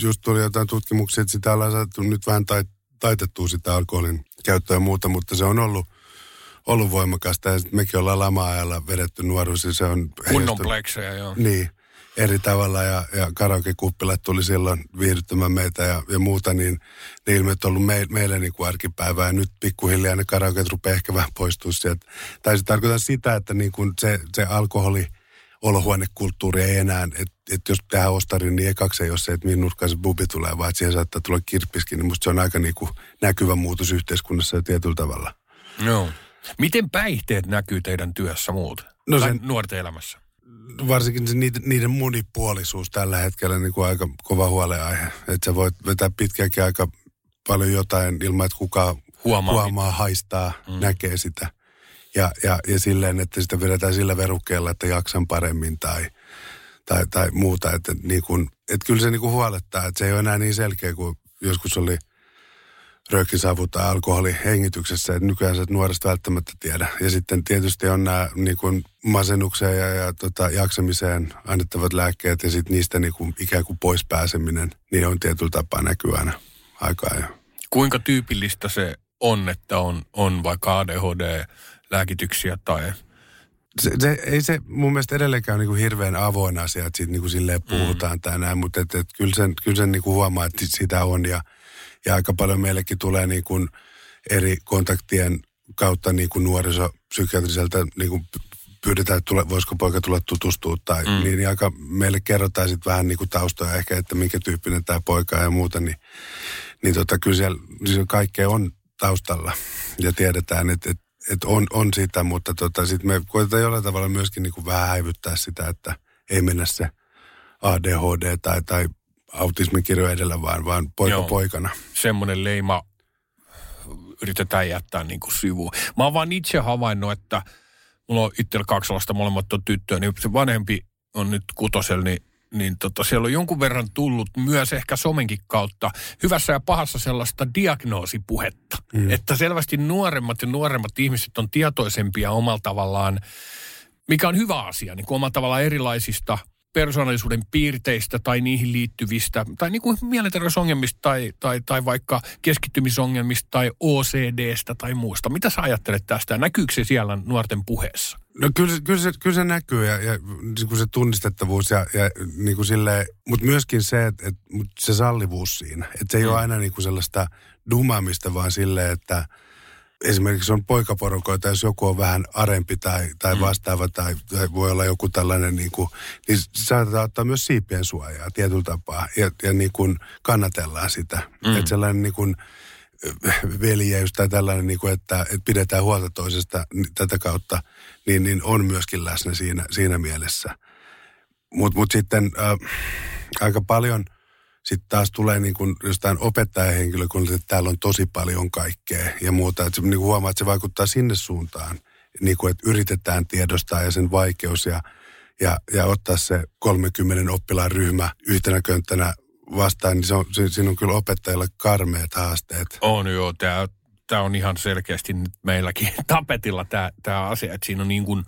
just tuli jotain tutkimuksia, että sitä ollaan saatu nyt vähän tait, taitettua sitä alkoholin käyttöä ja muuta, mutta se on ollut, ollut voimakasta. Ja mekin ollaan lama-ajalla vedetty nuoruus ja se on... Kunnon joo. Niin, eri tavalla ja, ja karaoke-kuppilat tuli silloin viihdyttämään meitä ja, ja muuta, niin ne ilmeet on ollut me, meille niin kuin arkipäivää. Ja nyt pikkuhiljaa ne karaokeet rupeaa ehkä vähän poistua sieltä. Tai se tarkoittaa sitä, että niin kuin se, se alkoholi olohuonekulttuuri ei enää, että et jos tehdään ostarin, niin ekaksi ei ole se, että mihin nurkkaan se bubi tulee, vaan että siihen saattaa tulla kirppiskin, niin musta se on aika niinku näkyvä muutos yhteiskunnassa ja tietyllä tavalla. Joo. Miten päihteet näkyy teidän työssä muuten? No sen, nuorten elämässä? Varsinkin se, niiden, niiden monipuolisuus tällä hetkellä niin kuin aika kova huoleaihe. Että sä voit vetää pitkäänkin aika paljon jotain ilman, että kukaan huomaa, huomaa haistaa, mm. näkee sitä ja, ja, ja silleen, että sitä vedetään sillä verukkeella, että jaksan paremmin tai, tai, tai muuta. Että, niin kun, että kyllä se niin kuin huolettaa, että se ei ole enää niin selkeä kuin joskus oli röökisavu tai alkoholi hengityksessä, että nykyään sä nuoresta välttämättä tiedä. Ja sitten tietysti on nämä niin kuin masennukseen ja, ja tota, jaksamiseen annettavat lääkkeet ja sitten niistä niin kuin ikään kuin pois pääseminen, niin on tietyllä tapaa näkyy aina aikaa jo. Kuinka tyypillistä se on, että on, on vaikka ADHD lääkityksiä tai... Se, se, ei se mun mielestä edelleenkään niin kuin hirveän avoin asia, että siitä niin kuin silleen mm. puhutaan mm. tänään, mutta et, et, kyllä sen, kyllä sen niin kuin huomaa, että sitä on ja, ja aika paljon meillekin tulee niin kuin eri kontaktien kautta niin kuin nuorisopsykiatriselta niin kuin pyydetään, että tule, voisiko poika tulla tutustua tai mm. niin, niin aika meille kerrotaan sitten vähän niin kuin taustoja ehkä, että minkä tyyppinen tämä poika ja muuta, niin, niin tota, kyllä siellä, siellä kaikkea on taustalla ja tiedetään, että, että että on, on sitä, mutta tota, sitten me koitetaan jollain tavalla myöskin niin kuin vähän häivyttää sitä, että ei mennä se ADHD tai, tai autismikirjo edellä, vaan, vaan poika Joo, poikana. Semmoinen leima yritetään jättää niin kuin sivuun. Mä oon vaan itse havainnut, että mulla on itsellä kaksi lasta, molemmat on tyttöjä, niin se vanhempi on nyt kutosella, niin niin tota, siellä on jonkun verran tullut myös ehkä somenkin kautta hyvässä ja pahassa sellaista diagnoosipuhetta. Mm. Että selvästi nuoremmat ja nuoremmat ihmiset on tietoisempia omalla tavallaan, mikä on hyvä asia, niin kuin omalla tavallaan erilaisista persoonallisuuden piirteistä tai niihin liittyvistä, tai niin kuin mielenterveysongelmista tai, tai, tai vaikka keskittymisongelmista tai OCDstä tai muusta. Mitä sä ajattelet tästä? Näkyykö se siellä nuorten puheessa? No kyllä, kyllä, se, kyllä se näkyy ja, ja niin kuin se tunnistettavuus ja, ja niin kuin silleen, mutta myöskin se, että, että se sallivuus siinä. Että se ei mm. ole aina niin kuin sellaista dumaamista, vaan silleen, että, esimerkiksi on poikaporukoita, jos joku on vähän arempi tai, tai mm. vastaava tai, tai voi olla joku tällainen, niin, kuin, niin saattaa ottaa myös siipien suojaa tietyllä tapaa ja, ja niin kuin kannatellaan sitä. Mm. Että sellainen niin kuin, veljeys tai tällainen, niin kuin, että, että pidetään huolta toisesta tätä kautta, niin, niin on myöskin läsnä siinä, siinä mielessä. Mutta mut sitten äh, aika paljon – sitten taas tulee niin kuin jostain opettajahenkilökunnalta, että täällä on tosi paljon kaikkea ja muuta. Että niin huomaa, että se vaikuttaa sinne suuntaan, niin kuin, että yritetään tiedostaa ja sen vaikeus ja, ja, ja ottaa se 30 oppilaan ryhmä yhtenä könttänä vastaan, niin se on, siinä on kyllä opettajille karmeat haasteet. On joo, tämä, tämä on ihan selkeästi nyt meilläkin tapetilla tämä, tämä asia, että siinä on niin kuin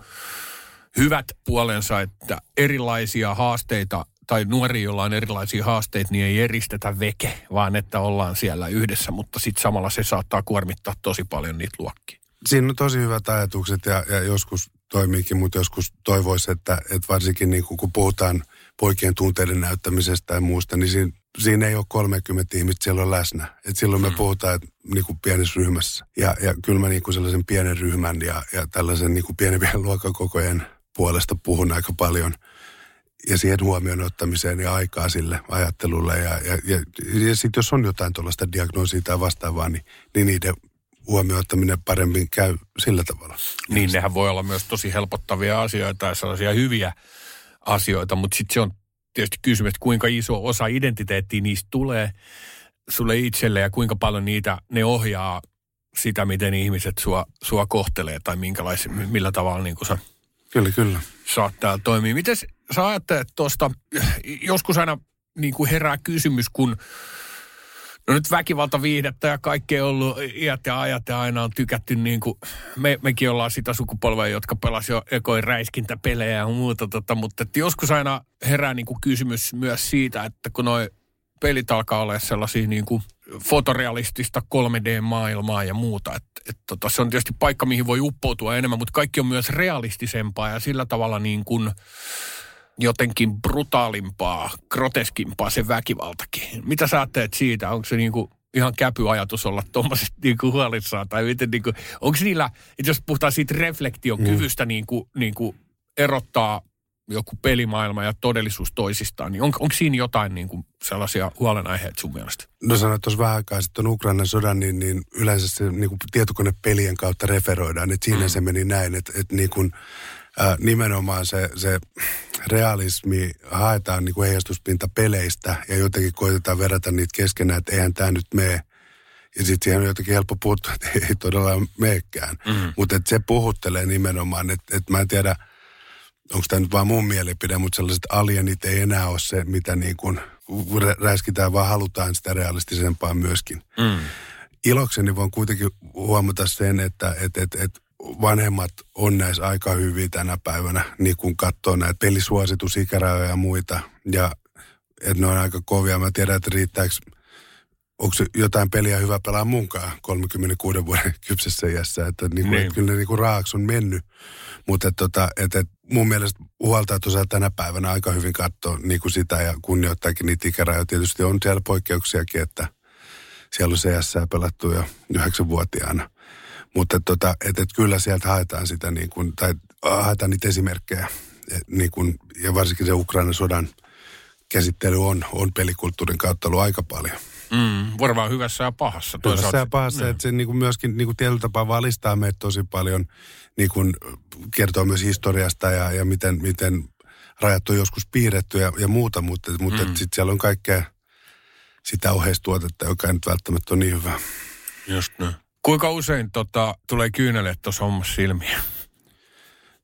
hyvät puolensa, että erilaisia haasteita tai nuori, jolla on erilaisia haasteita, niin ei eristetä veke, vaan että ollaan siellä yhdessä, mutta sitten samalla se saattaa kuormittaa tosi paljon niitä luokkia. Siinä on tosi hyvät ajatukset ja, ja joskus toimiikin, mutta joskus toivoisi, että, että varsinkin niin kun puhutaan poikien tunteiden näyttämisestä ja muusta, niin siinä, siinä ei ole 30 ihmistä siellä on läsnä. Et silloin me mm. puhutaan että, niin kuin pienessä ryhmässä. Ja, ja kyllä mä niin kuin sellaisen pienen ryhmän ja, ja tällaisen niin kuin pienempien luokkakokojen puolesta puhun aika paljon – ja siihen huomioon ottamiseen ja aikaa sille ajattelulle. Ja, ja, ja, ja sitten jos on jotain tuollaista diagnoosia tai vastaavaa, niin, niin niiden huomioon ottaminen paremmin käy sillä tavalla. Niin, nehän voi olla myös tosi helpottavia asioita ja sellaisia hyviä asioita, mutta sitten se on tietysti kysymys, että kuinka iso osa identiteettiä niistä tulee sulle itselle ja kuinka paljon niitä ne ohjaa sitä, miten ihmiset sua, sua kohtelee tai millä tavalla niin sä Kyllä, kyllä. Saat täällä toimia. Miten sä ajattelet tuosta, joskus aina niin kuin herää kysymys, kun No nyt väkivaltaviihdettä ja kaikki on ollut iät ja ajat ja aina on tykätty niin kuin, me, mekin ollaan sitä sukupolvea, jotka pelasi jo ekoin räiskintäpelejä ja muuta, tota, mutta että joskus aina herää niin kuin kysymys myös siitä, että kun noi pelit alkaa olla sellaisia niin kuin fotorealistista 3D-maailmaa ja muuta. Et, et tota, se on tietysti paikka, mihin voi uppoutua enemmän, mutta kaikki on myös realistisempaa ja sillä tavalla niin kuin jotenkin brutaalimpaa, groteskimpaa se väkivaltakin. Mitä sä ajattelet siitä? Onko se niin kuin ihan käpyajatus olla tuommoisesta niin kuin huolissaan? Tai miten niin kuin, onko niillä, jos puhutaan siitä reflektiokyvystä mm. niin kuin, niin kuin erottaa joku pelimaailma ja todellisuus toisistaan, niin on, onko siinä jotain niin kuin sellaisia huolenaiheita sun mielestä? No sanoit tuossa vähän aikaa sitten Ukrainan sodan, niin, niin yleensä se niin kuin tietokonepelien kautta referoidaan, että siinä mm. se meni näin, että, että niin kuin, äh, nimenomaan se, se realismi haetaan niin kuin heijastuspinta peleistä ja jotenkin koitetaan verrata niitä keskenään, että eihän tämä nyt mene. Ja sitten siihen on jotenkin helppo puuttua, että ei todella meekään. Mm. Mutta se puhuttelee nimenomaan, että, että mä en tiedä – onko tämä nyt vaan mun mielipide, mutta sellaiset alienit ei enää ole se, mitä niin kuin räiskitään, vaan halutaan sitä realistisempaa myöskin. Mm. Ilokseni voin kuitenkin huomata sen, että et, et, et vanhemmat on näissä aika hyviä tänä päivänä, niin kun katsoo näitä pelisuositusikärajoja ja muita. Ja että ne on aika kovia. Mä tiedän, että riittääkö, onko jotain peliä hyvä pelaa munkaan 36 vuoden kypsessä iässä. Että niin kuin, niin. kyllä ne niin kuin raaksi on mennyt. Mutta tota, et, et mun mielestä huolta, että osaa tänä päivänä aika hyvin katsoa niin kuin sitä ja kunnioittaakin niitä ikärajoja. Tietysti on siellä poikkeuksiakin, että siellä on CS pelattu jo yhdeksänvuotiaana. Mutta tota, et, et kyllä sieltä haetaan sitä niin kuin, tai haetaan niitä esimerkkejä. Et, niin kuin, ja varsinkin se Ukrainan sodan käsittely on, on pelikulttuurin kautta ollut aika paljon. Mm, varmaan hyvässä ja pahassa. Toisaalta. Hyvässä ja pahassa, niin. että se niin kuin myöskin niin kuin tietyllä tapaa valistaa meitä tosi paljon, niin kuin kertoo myös historiasta ja, ja miten, miten rajat on joskus piirretty ja, ja muuta, mutta, mutta mm. sitten siellä on kaikkea sitä oheistuotetta, joka ei nyt välttämättä ole niin hyvä. Just näin. Kuinka usein tota, tulee kyyneleet tuossa hommassa silmiä?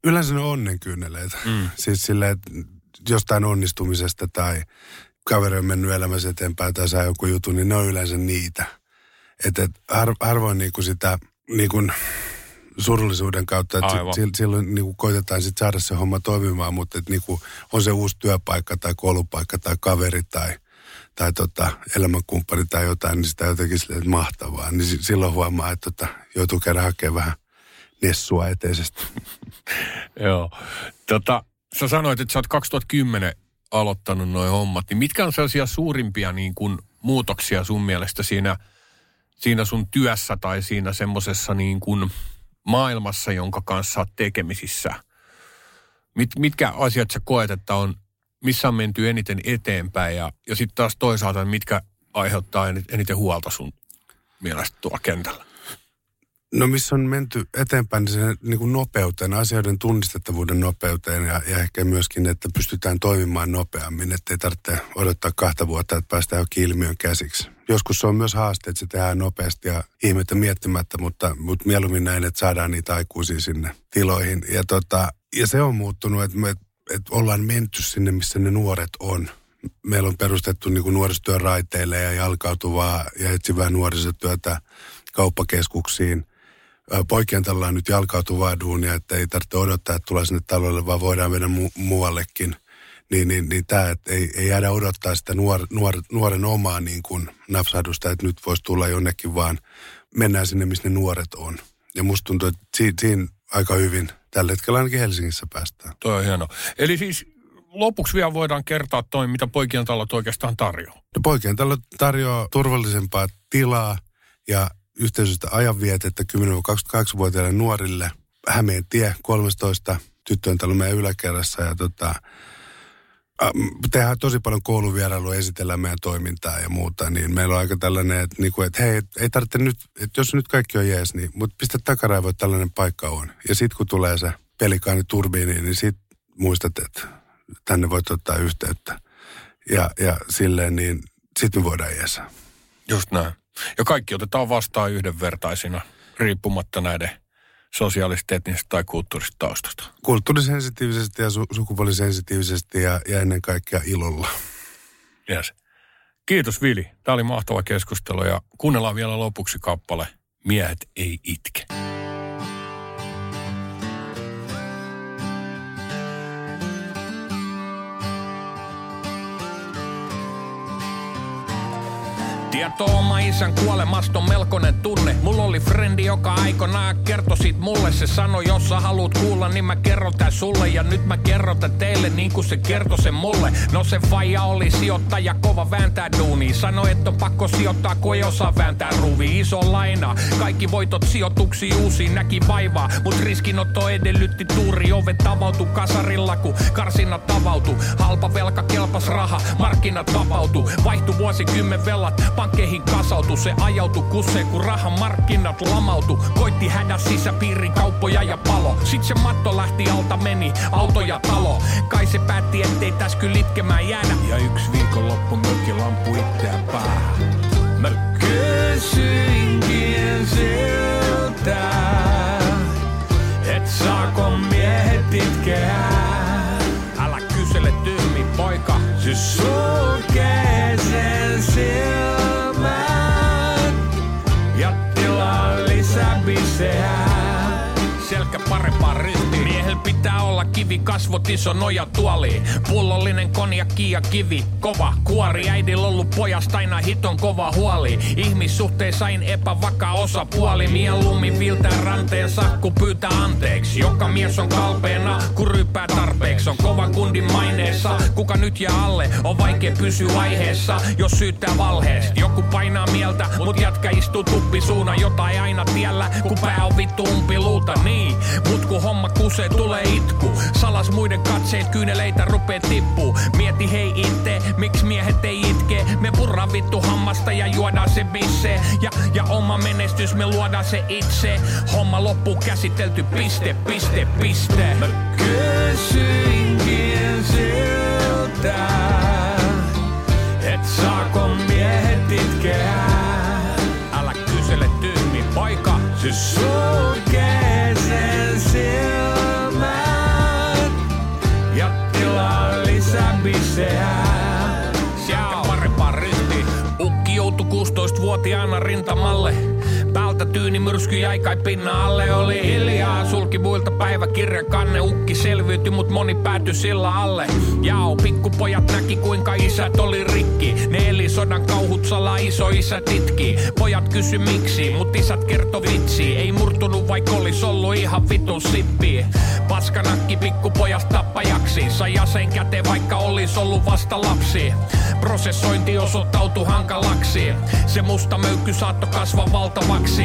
Yleensä ne on onnenkyyneleitä. Mm. Siis silleen, että jostain onnistumisesta tai kaveri on mennyt elämässä eteenpäin tai saa joku juttu, niin ne on yleensä niitä. Että et har, harvoin niinku sitä niinku surullisuuden kautta, että silloin niinku koitetaan sit saada se homma toimimaan, mutta et niinku on se uusi työpaikka tai koulupaikka tai kaveri tai, tai tota, elämänkumppani tai jotain, niin sitä jotenkin silleen, että mahtavaa. Niin silloin huomaa, että tota, joutuu käydä hakemaan vähän nessua eteisestä. Joo. Tota, sä sanoit, että sä oot 2010 aloittanut noin hommat, niin mitkä on sellaisia suurimpia niin kuin muutoksia sun mielestä siinä siinä sun työssä tai siinä semmoisessa niin kuin maailmassa, jonka kanssa oot tekemisissä? Mit, mitkä asiat sä koet, että on, missä on menty eniten eteenpäin ja, ja sitten taas toisaalta, mitkä aiheuttaa eniten huolta sun mielestä tuolla kentällä? No missä on menty eteenpäin, niin sen niin kuin nopeuteen, asioiden tunnistettavuuden nopeuteen ja, ja ehkä myöskin, että pystytään toimimaan nopeammin, että ei tarvitse odottaa kahta vuotta, että päästään jo ilmiön käsiksi. Joskus se on myös haaste, että se tehdään nopeasti ja ihmettä miettimättä, mutta, mutta mieluummin näin, että saadaan niitä aikuisia sinne tiloihin. Ja, tota, ja se on muuttunut, että me että ollaan menty sinne, missä ne nuoret on. Meillä on perustettu niin nuorisotyön raiteille ja jalkautuvaa ja etsivää nuorisotyötä kauppakeskuksiin – poikien tällä on nyt jalkautuvaa duunia, että ei tarvitse odottaa, että tulee sinne talolle, vaan voidaan mennä mu- muuallekin. Niin, niin, niin tämä, että ei, ei jäädä odottaa sitä nuor, nuor, nuoren omaa niin kuin napsahdusta, että nyt voisi tulla jonnekin, vaan mennään sinne, missä ne nuoret on. Ja musta tuntuu, että siinä, siinä aika hyvin tällä hetkellä ainakin Helsingissä päästään. Toi on hieno. Eli siis lopuksi vielä voidaan kertoa toi, mitä poikien talot oikeastaan tarjoaa. No poikien talot tarjoaa turvallisempaa tilaa ja yhteisöstä ajanvietettä 10-28-vuotiaille nuorille. Hämeen tie 13 tyttöjen talo meidän yläkerrassa ja tota, tehdään tosi paljon kouluvierailua, esitellään meidän toimintaa ja muuta, niin meillä on aika tällainen, että, niin kuin, että hei, ei tarvitse nyt, että jos nyt kaikki on jees, niin, mutta pistä takaraivoa, että tällainen paikka on. Ja sitten kun tulee se pelikaani turbiini, niin sit muistat, että tänne voit ottaa yhteyttä. Ja, ja silleen, niin sitten me voidaan jees. Just näin. Ja kaikki otetaan vastaan yhdenvertaisina, riippumatta näiden sosiaalisesti, etnisestä tai kulttuurista taustasta. Kulttuurisensitiivisesti ja su- sukupuolisensitiivisesti ja, ja ennen kaikkea ilolla. Yes. Kiitos Vili. Tämä oli mahtava keskustelu ja kuunnellaan vielä lopuksi kappale Miehet ei itke. Tieto oma isän kuolemasta on melkoinen tunne. Mulla oli frendi, joka aikanaan kertoi sit mulle. Se sanoi, jos sä haluat kuulla, niin mä kerron tää sulle. Ja nyt mä kerron tää teille, niin kuin se kertoi sen mulle. No se faija oli sijoittaja, kova vääntää duuni. Sanoi, että on pakko sijoittaa, kun ei osaa vääntää ruuvi. Iso laina, kaikki voitot sijoituksi uusiin näki vaivaa. Mut riskinotto edellytti tuuri, ovet avautu kasarilla, kun karsinat avautu. Halpa velka, kelpas raha, markkinat vapautu. Vaihtu vuosikymmen velat, pankkeihin kasautu, se ajautu kuseen, kun rahan markkinat lamautu. Koitti hädä sisäpiirin kauppoja ja palo. Sit se matto lähti alta meni, auto ja talo. Kai se päätti, ettei täs kyllä itkemään jäädä. Ja yksi viikonloppu mökki lampu itseään päähän. Mä kysyinkin siltä, et saako miehet itkeä. Älä kysele tyhmi poika, se sulkee sen silmän. prepara. Miehellä pitää olla kivi kasvot iso noja tuoli. Pullollinen konjakki ja kivi, kova kuori. Äidillä ollut pojasta aina hiton kova huoli. Ihmissuhteissain epävakaa osapuoli. Mieluummin viltää ranteensa, kun pyytää anteeksi. Joka mies on kalpeena, kun ryppää tarpeeksi. On kova kundin maineessa, kuka nyt jää alle. On vaikea pysyä aiheessa, jos syyttää valheesta. Joku painaa mieltä, mut jatka istuu tuppisuuna. Jotain aina tiellä, kun pää on vittu umpiluuta. Niin, mut kun homma kusee, tulee itku. Salas muiden katseet, kyyneleitä rupee tippuu. Mieti hei itse, miksi miehet ei itke. Me purra vittu hammasta ja juodaan se bisse. Ja, ja oma menestys, me luodaan se itse. Homma loppuu käsitelty, piste, piste, piste. Mä kysyinkin siltä, 16-vuotiaana rintamalle. Päältä tyyni myrsky jäi kai pinnan alle. Oli hiljaa, sulki muilta päiväkirjan kanne, ukki selviytyi, mut moni päätyi sillä alle. Jao, pikkupojat näki kuinka isät oli rikki. Ne eli sodan kauhut salaa, iso isä titki. Pojat kysy miksi, mut isät kerto vitsi. Ei murtunut vaikka olis ollut ihan vitun sippi. Paskanakki pikkupojasta tappajaksi. Sai aseen käteen vaikka olis ollut vasta lapsi. Prosessointi osoittautui hankalaksi. Se musta möykky saatto kasvaa valtavaksi.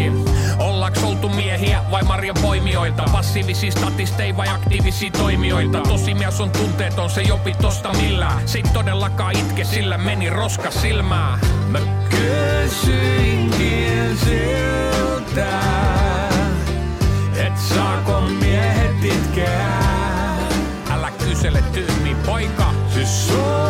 Ollaanko oltu miehiä vai marjan poimijoita? Passiivisia statisteja vai aktiivisia toimijoita? Tosi mies on tunteeton, se jopi tosta millään. Se ei todellakaan itke, sillä meni roska silmää. Mä kysyinkin siltä, et saako miehet itkeä? Älä kysele tyhmi poika, se sulkee